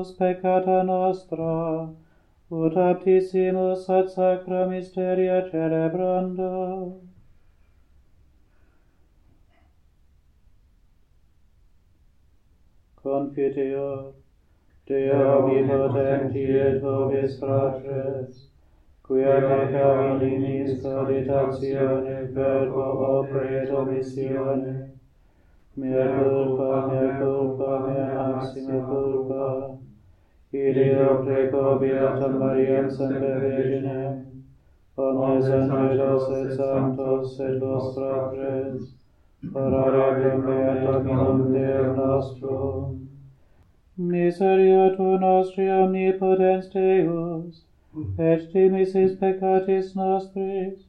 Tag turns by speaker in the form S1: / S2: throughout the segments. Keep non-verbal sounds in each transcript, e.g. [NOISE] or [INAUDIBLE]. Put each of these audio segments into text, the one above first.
S1: Deus peccata nostra, ut aptissimus ad sacra mysteria celebrando. Confiteor, Deo omnipotentiet vobis fratres, quia peccam liminis cogitatione verbo operet omissione, mea culpa, mea culpa, mea maxima culpa, Ideo preco Beata Maria semper Virgine, omnes angelos et sanctos et Vos vostra pres, parare Beata Minum Deo Miseria tu nostri omnipotens Deus, et dimisis peccatis nostris,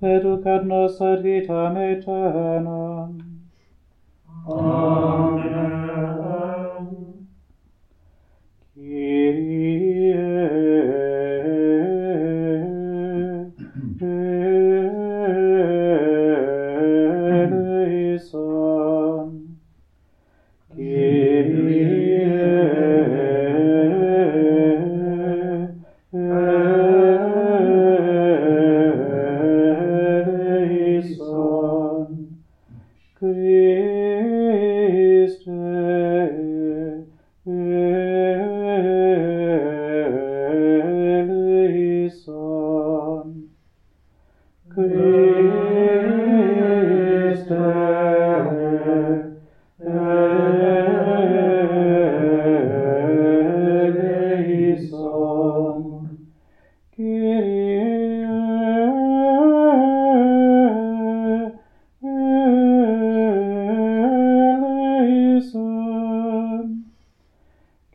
S1: peducat nos ad vitam aeternam. Amen.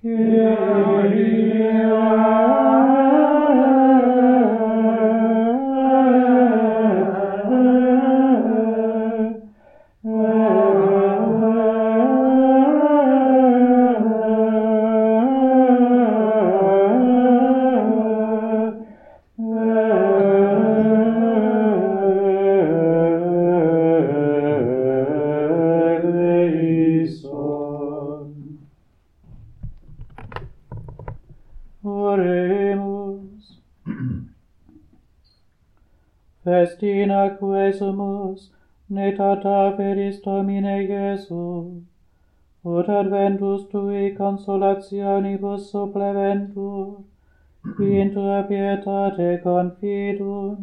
S1: Carry caetata veris Domine Iesu, ut adventus tui consolationibus suppleventur, qui in tua pietate confidunt,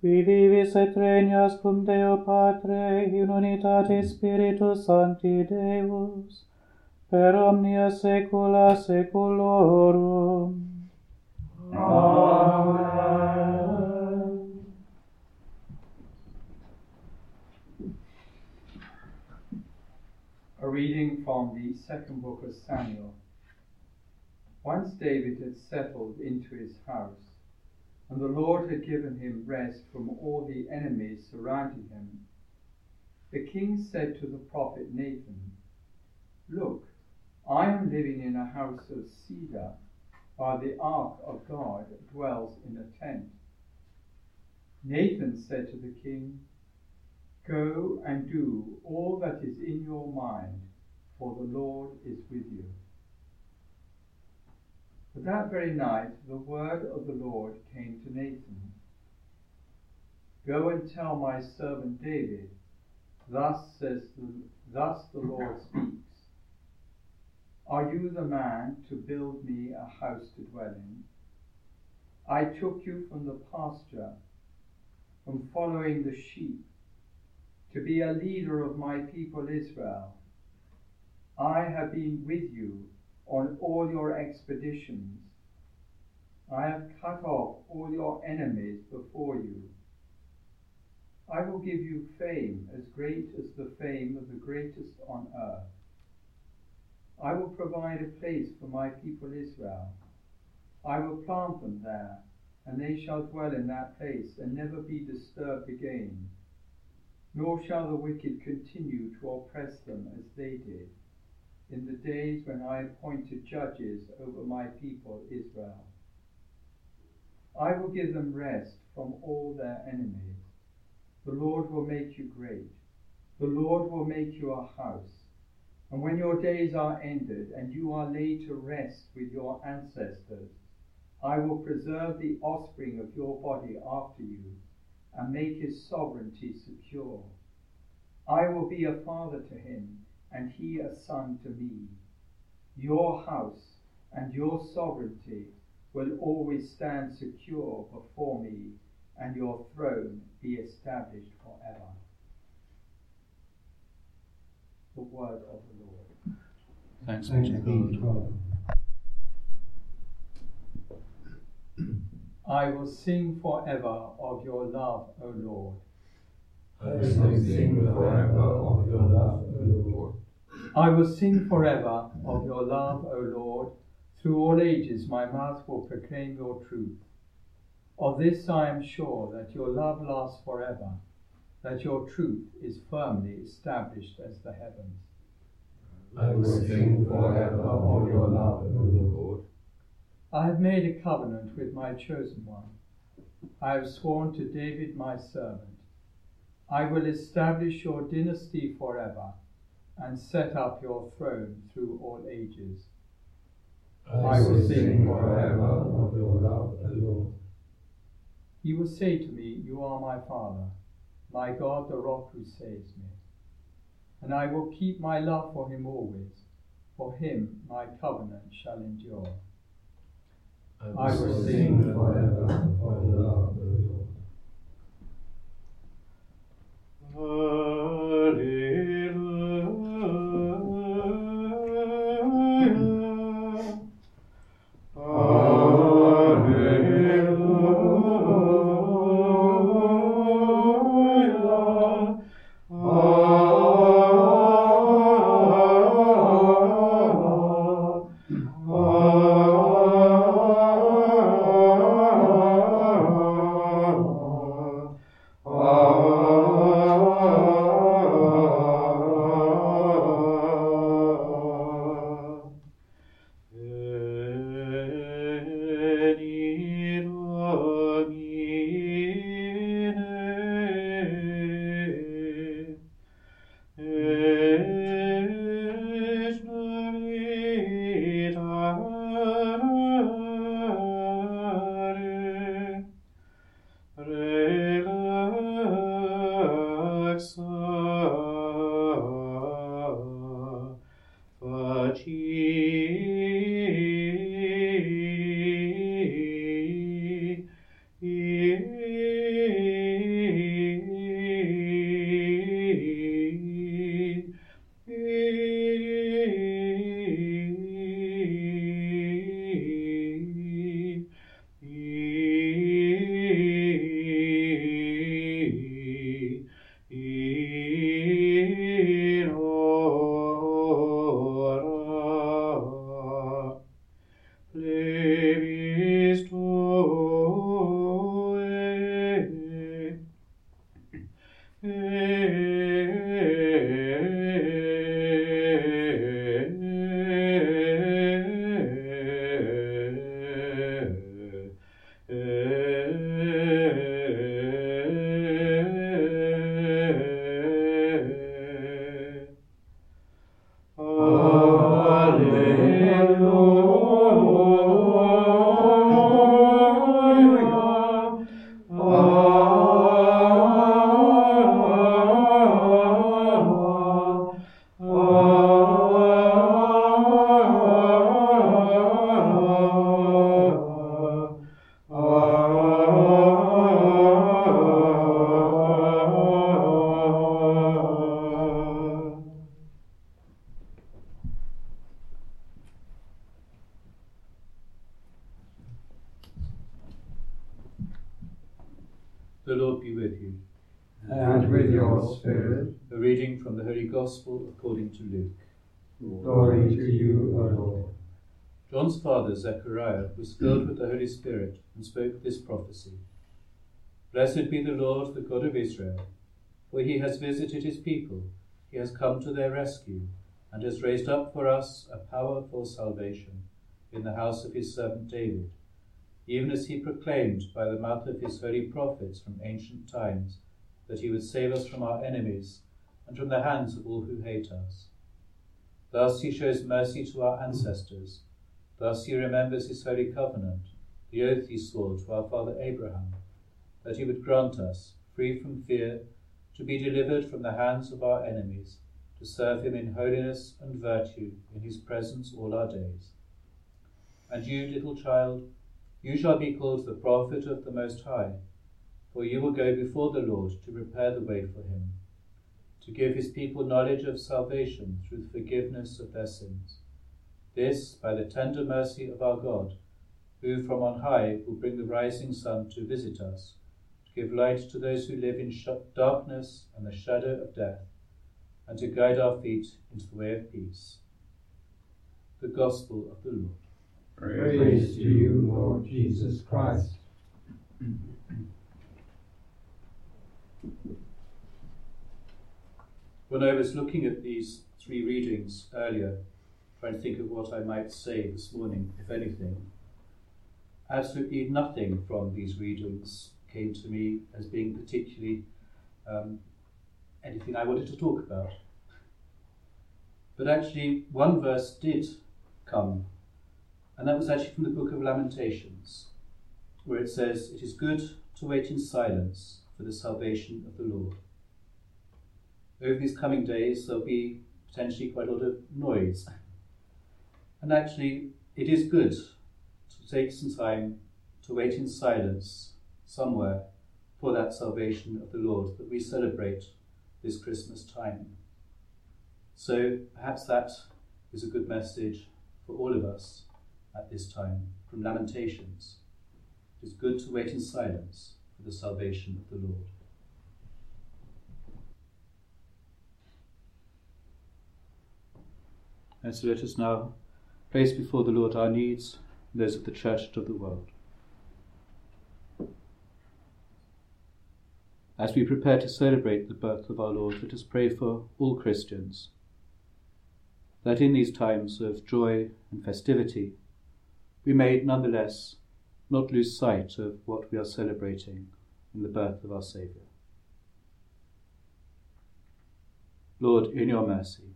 S1: qui vivis et regnas cum Deo Patre in unitate Spiritus Sancti Deus, per omnia saecula saeculorum. Amen.
S2: A reading from the second book of Samuel. Once David had settled into his house, and the Lord had given him rest from all the enemies surrounding him, the king said to the prophet Nathan, Look, I am living in a house of cedar, while the ark of God dwells in a tent. Nathan said to the king, Go and do all that is in your mind, for the Lord is with you. But that very night the word of the Lord came to Nathan Go and tell my servant David, Thus says the, thus the Lord speaks. Are you the man to build me a house to dwell in? I took you from the pasture, from following the sheep, to be a leader of my people Israel. I have been with you on all your expeditions. I have cut off all your enemies before you. I will give you fame as great as the fame of the greatest on earth. I will provide a place for my people Israel. I will plant them there, and they shall dwell in that place and never be disturbed again. Nor shall the wicked continue to oppress them as they did in the days when I appointed judges over my people Israel. I will give them rest from all their enemies. The Lord will make you great. The Lord will make you a house. And when your days are ended and you are laid to rest with your ancestors, I will preserve the offspring of your body after you and make his sovereignty secure. I will be a father to him and he a son to me. Your house and your sovereignty will always stand secure before me, and your throne be established forever. The word of the Lord.
S3: Thanks, be to God.
S2: I will sing forever of your love, O Lord.
S4: I will sing forever of your love, O Lord.
S2: I will sing forever of your love, O Lord. Through all ages my mouth will proclaim your truth. Of this I am sure that your love lasts forever, that your truth is firmly established as the heavens.
S4: I will sing forever of your love, O Lord.
S2: I have made a covenant with my chosen one. I have sworn to David my servant. I will establish your dynasty forever and set up your throne through all ages.
S4: I will sing forever of your love, O Lord.
S2: You will say to me, You are my Father, my God, the rock who saves me. And I will keep my love for him always. For him my covenant shall endure.
S4: I will sing forever for
S1: the Lord. Holy Spirit and spoke this prophecy Blessed be the Lord, the God of Israel, for he has visited his people, he has come to their rescue, and has raised up for us a power for salvation in the house of his servant David even as he proclaimed by the mouth of his holy prophets from ancient times that he would save us from our enemies and from the hands of all who hate us. Thus he shows mercy to our ancestors. Thus he remembers his holy covenant, the oath he swore to our father Abraham, that he would grant us, free from fear, to be delivered from the hands of our enemies, to serve him in holiness and virtue in his presence all our days. And you, little child, you shall be called the prophet of the Most High, for you will go before the Lord to prepare the way for him, to give his people knowledge of salvation through the forgiveness of their sins. This by the tender mercy of our God, who from on high will bring the rising sun to visit us, to give light to those who live in darkness and the shadow of death, and to guide our feet into the way of peace. The Gospel of the Lord.
S2: Praise to you, Lord Jesus Christ.
S1: When I was looking at these three readings earlier, trying to think of what I might say this morning, if anything, absolutely nothing from these readings came to me as being particularly um, anything I wanted to talk about. But actually, one verse did come and that was actually from the book of Lamentations, where it says, It is good to wait in silence for the salvation of the Lord. Over these coming days, there'll be potentially quite a lot of noise. And actually, it is good take some time to wait in silence somewhere for that salvation of the Lord that we celebrate this Christmas time. So perhaps that is a good message for all of us at this time from Lamentations. It is good to wait in silence for the salvation of the Lord. And so let us now place before the Lord our needs, those of the church of the world. As we prepare to celebrate the birth of our Lord, let us pray for all Christians, that in these times of joy and festivity, we may nonetheless not lose sight of what we are celebrating in the birth of our Saviour. Lord, in your mercy,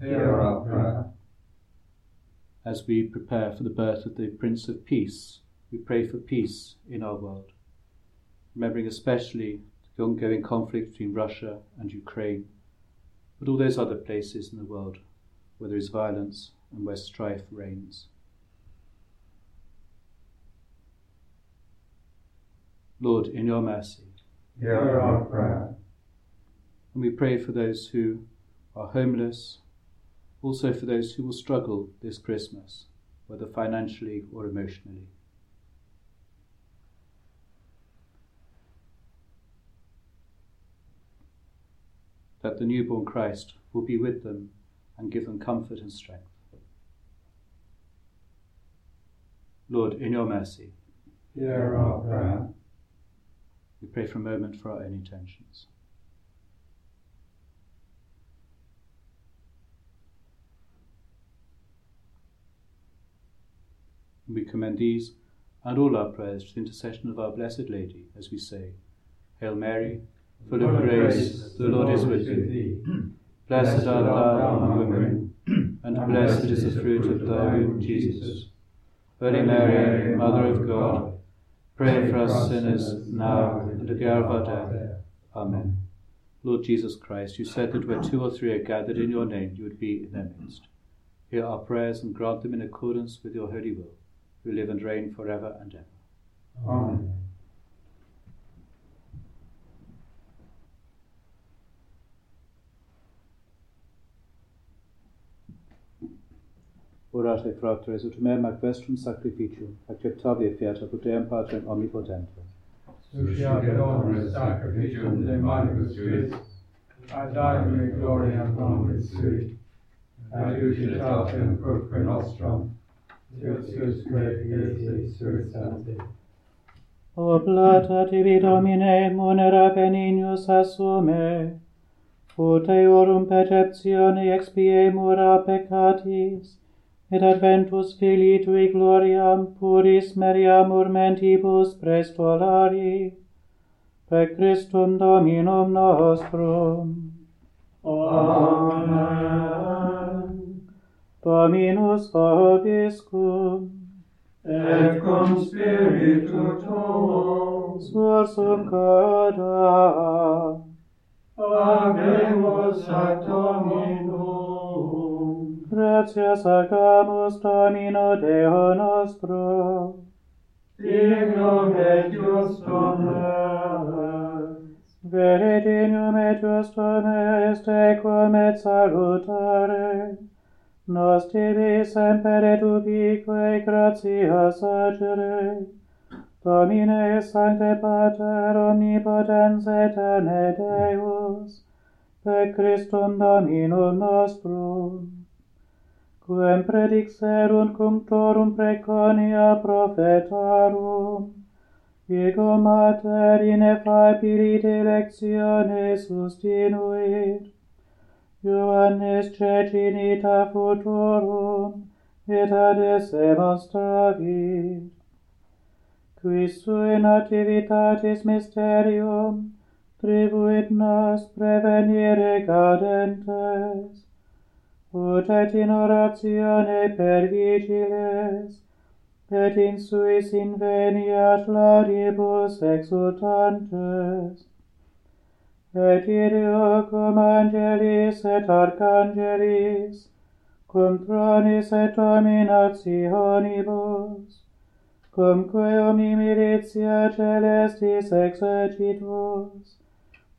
S2: hear our prayer.
S1: As we prepare for the birth of the Prince of Peace, we pray for peace in our world, remembering especially the ongoing conflict between Russia and Ukraine, but all those other places in the world where there is violence and where strife reigns. Lord, in your mercy.
S2: Hear our prayer.
S1: And we pray for those who are homeless, also for those who will struggle this Christmas, whether financially or emotionally. That the newborn Christ will be with them and give them comfort and strength. Lord, in your mercy.
S2: Hear our prayer.
S1: We pray for a moment for our own intentions. We commend these and all our prayers to the intercession of our Blessed Lady as we say, Hail Mary, full of grace, the Lord is with thee. Blessed art thou among women, [CLEARS THROAT] and blessed is the fruit of thy womb, Jesus. Holy Mary, Mother of God, Pray for us sinners now and at the hour of our death. Amen. Lord Jesus Christ, you said that where two or three are gathered in your name, you would be in their midst. Hear our prayers and grant them in accordance with your holy will, who live and reign forever and ever.
S2: Amen.
S1: Orate, fratres, ut meam ac vestrum sacrificium, acceptabile fiat apud Deum Patrem omnipotentem,
S2: susciate hominum sacrificium de manibus tuis, ad datum gloria nomine sui, adiucitatem purque nostrum, Christus Christus Christus
S1: Oblata tibi Domine, munera benignus assume, ut eorum perceptione expiemur a peccatis, et adventus Filii Tui gloriam puris meriamur mentibus prestolari, per Christum Dominum nostrum.
S4: Amen.
S1: Dominus vobiscum.
S4: Et cum spiritu tuo.
S1: Sursum coda,
S4: Avemus ad Dominum.
S1: Gratias agamus Domino Deo nostro.
S4: Dignum et justum est.
S1: Vere dignum et justum est, equam et salutare. Nos tibi semper et ubique gratia sagere, Domine Sancte Pater omnipotens eterne Deus, per Christum Dominum nostrum, quem predixerunt cum torum preconia profetarum, ego mater in effae lectione sustinuit, Ioannis cecinita futurum, et ad esse monstravit. Qui sui nativitatis mysterium, tribuit nas prevenire cadentes, ut et in oratione per vigiles, et in suis inveniat laudibus exultantes, et ideo cum angelis et arcangelis, cum tronis et dominationibus, cumque omni militia celestis exercitus,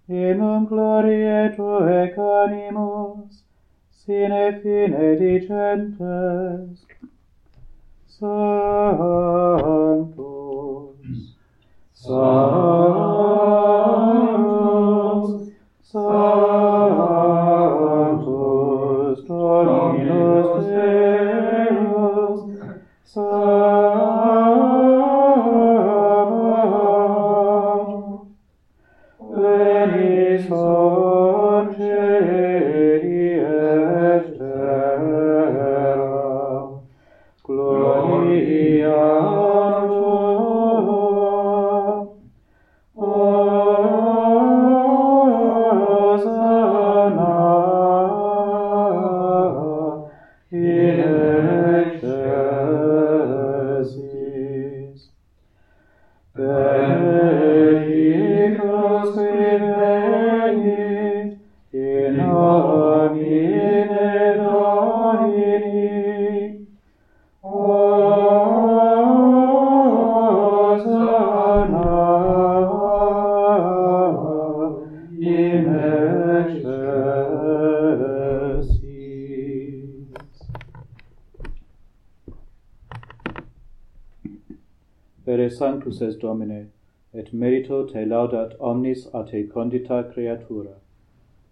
S1: in inum glorie Tue canimus, sine fine dicentes. Sanctus, Sanctus, cruces Domine, et merito te laudat omnis a te condita creatura,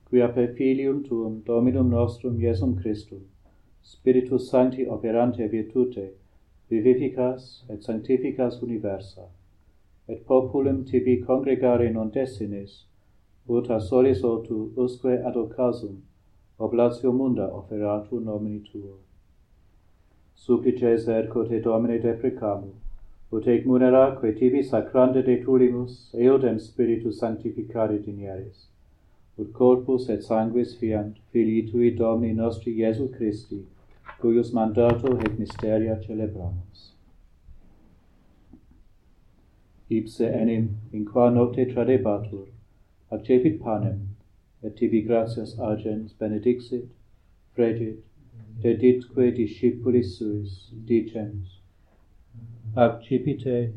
S1: quia per filium tuum Dominum nostrum Iesum Christum, Spiritus Sancti operante virtute, vivificas et sanctificas universa, et populum tibi congregare non desinis, ut a solis otu usque ad occasum, oblatio munda offeratu nomini tuo. Supplices ergo te Domine deprecamur, ut ec munera quae tibi sacrante de tulimus eodem spiritus sanctificare dinieris, ut corpus et sanguis fiant, filii tui Domini nostri Iesu Christi, cuius mandato et misteria celebramus. Ipse enim, in qua nocte tradebatur, accepit panem, et tibi gratias agens benedixit, fregit, deditque discipulis suis, dicens, accipite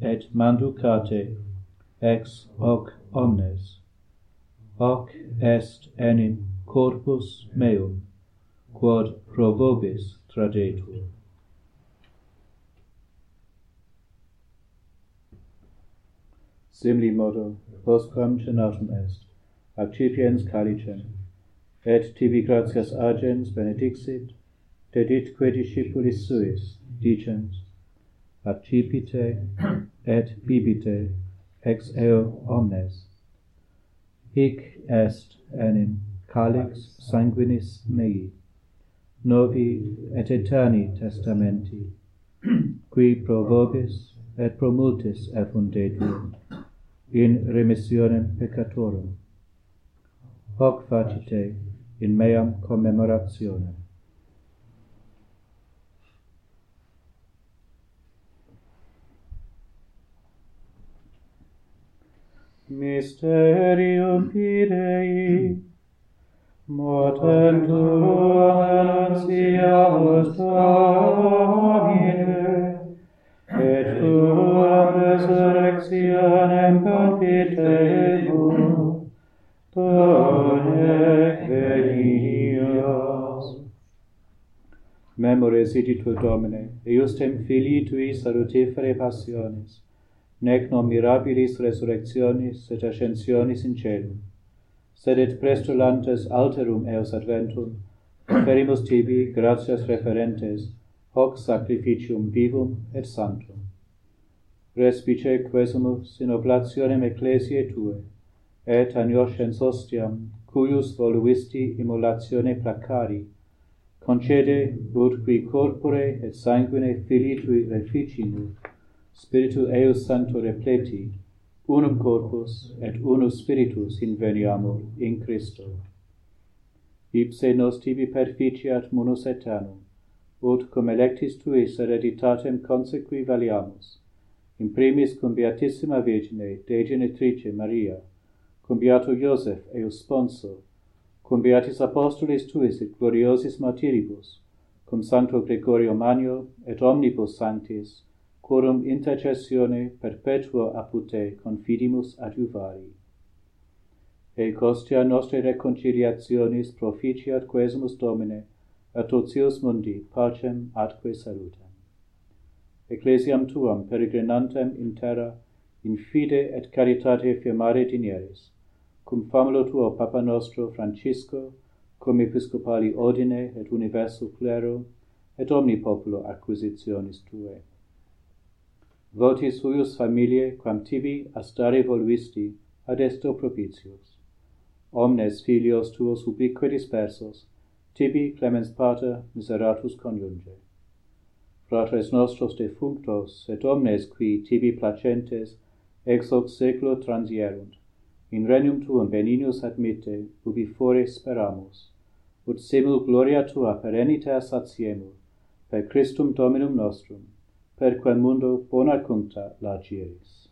S1: et manducate ex hoc omnes. Hoc est enim corpus meum quod pro vobis tradetur simili modo postquam cenatum est accipiens calicem et tibi gratias agens benedixit deditque discipulis suis dicens accipite et bibite ex eo omnes. Hic est enim calix sanguinis mei, novi et eterni testamenti, qui pro vobis et pro multis effundetur, in remissionem peccatorum. Hoc facite in meam commemorationem. Mysterium Fidei, mortem tuam annunciamus Domine, et Tuum resurrectionem confitemus, Done venias. Memore sitit Domine, eustem filii tui salutifere passionis, nec non mirabilis resurrectionis et ascensionis in celum, sed et prestulantes alterum eos adventum, ferimus tibi gratias referentes, hoc sacrificium vivum et sanctum. Respice quesumus in oblationem ecclesiae tue, et anioscens ostiam, cuius voluisti immolatione placari, concede, ut qui corpore et sanguine filii tui reficimur, Spiritu eius sancto repleti, unum corpus et unus spiritus inveniamur in Christo. Ipse nos tibi perficiat munus aeternum, ut cum electis tuis hereditatem consequi valiamus, in primis cum Beatissima Virgine, Dei Genitrice Maria, cum Beato Iosef, eus sponso, cum Beatis Apostolis tuis et gloriosis martiribus, cum Sancto Gregorio Magno, et omnibus sanctis, quorum intercessione perpetuo apud te confidimus adjuvari. E costia nostre reconciliationis proficiat quesumus Domine, a totius mundi pacem atque salutem. Ecclesiam tuam peregrinantem in terra, in fide et caritate firmare dinieris, cum famulo tuo Papa nostro Francisco, cum episcopali ordine et universo clero, et omni populo acquisitionis tuae voti suius familiae quam tibi astare volvisti ad esto propitius. Omnes filios tuos ubique dispersos tibi clemens pater miseratus conjunge. Fratres nostros defunctos et omnes qui tibi placentes ex hoc seclo transierunt in regnum tuum beninius admitte ubi fore speramus ut semul gloria tua perennita satiemur per Christum Dominum nostrum per quem mundo bona cuncta lacieris.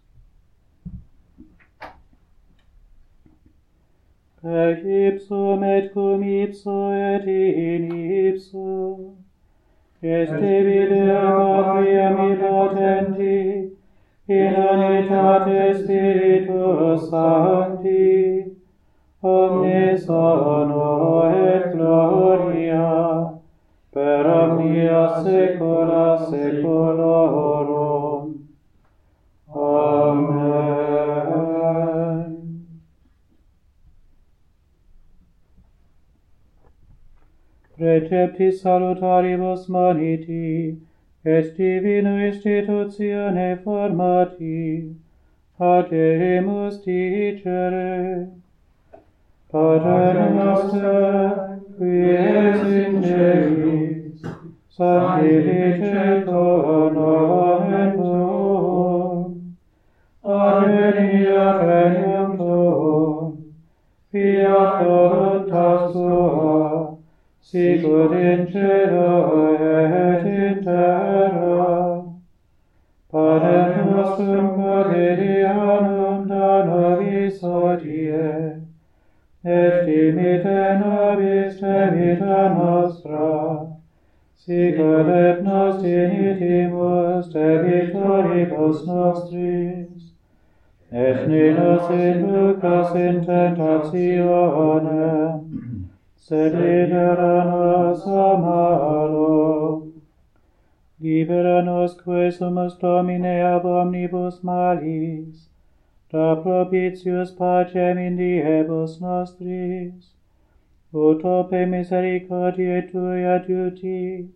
S1: Per ipsum et cum ipso et in ipso, est dividea mi potenti, in unitate Spiritus Sancti, omnis honor et gloria, per omnia saecula saeculorum. Amen. Preceptis salutaribus moniti, est divino institutione formati, ademus dicere, Pater noster, qui es in celis, sanctificetur nomen tuum, advenia regnum tuum, fiat voluntas tua, sicut in cielo et in terra. Pater nostrum quotidianum da nobis hodie, et dimite nobis te vita nostra, sicut et nos dimitimus te victoribus nostris, et ne nos inducas in tentationem, sed libera nos a malo. Libera nos, quae sumus domine ab omnibus malis, da propitius pacem in diebus nostris, ut ope misericordiae tui adiuti,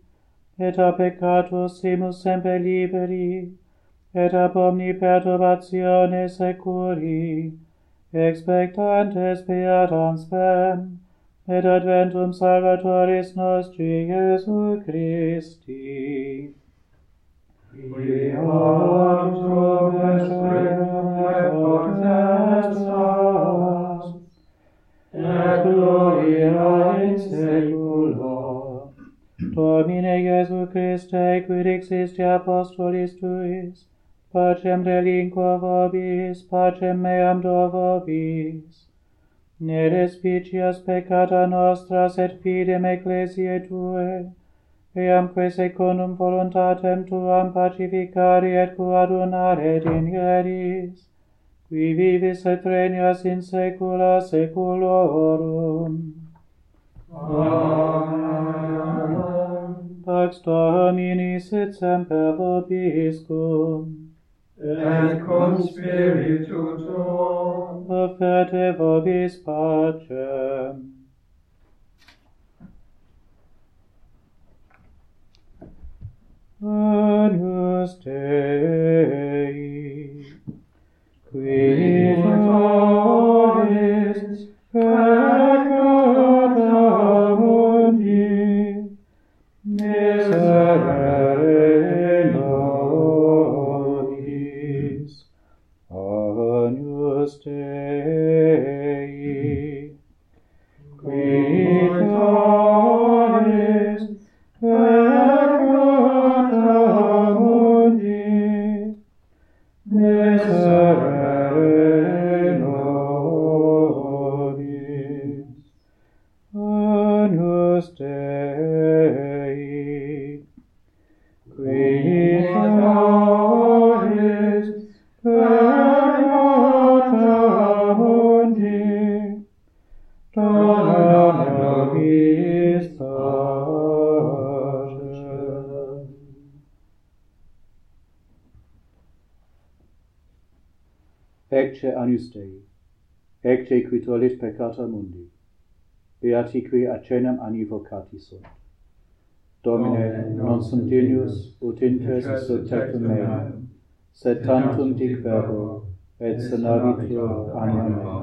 S1: et a peccatus simus semper liberi, et ab omni perturbatione securi, expectantes beatam spem, et adventum salvatoris nostri Iesu Christi.
S4: Fiat Domini,
S1: Domine Iesu Christe, quid existi apostolis tuis, pacem relinqua vobis, pacem meam do vobis. Ne respicias peccata nostra, sed fidem ecclesiae tue, eamque secundum voluntatem tuam pacificari et quadunare dinieris qui vivis et regnas in saecula saeculorum.
S4: Amen.
S1: Pax Domini sit semper vobiscum.
S4: Et cum spiritu tuo.
S1: Offerte vobis pacem. Agnus Dei. Qui factoris peccata mundi, miserere nobis, agnus Dei. Qui factoris peccata solis peccata mundi. Beati qui acenam anni vocati sunt. Domine, non sunt dignus, ut intes subtectum meam, sed tantum dic verbo, et senavitur anima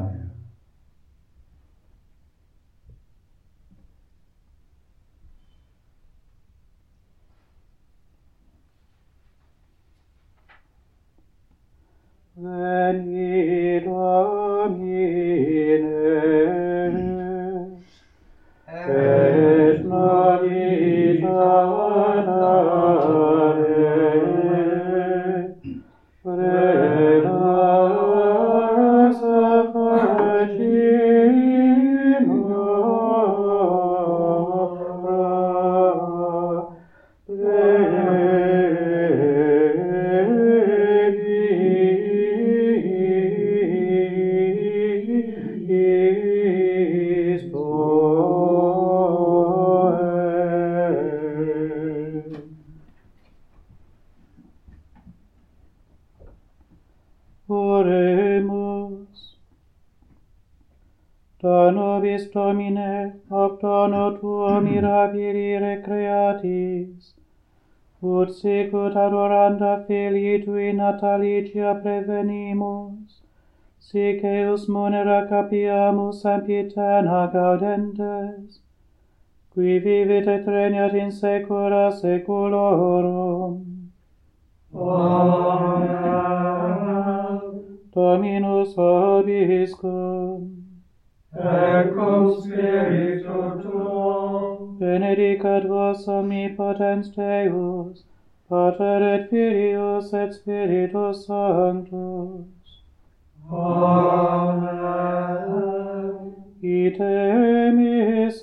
S1: Domine, optono tuo mm. mirabili creatis, ut sicut adoranda filii tui natalicia prevenimus, sic eus monera capiamus ampitena gaudentes, qui vivit et regnat in saecula saeculorum.
S4: Amen.
S1: Dominus
S4: obiscum. Ecco Spiritu Tuo.
S1: Benedicat vos omnipotens Deus, Pater et Filius et Spiritus Sanctus.
S4: Amen. Ite emis est.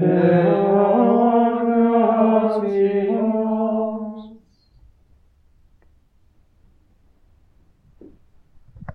S4: Deus.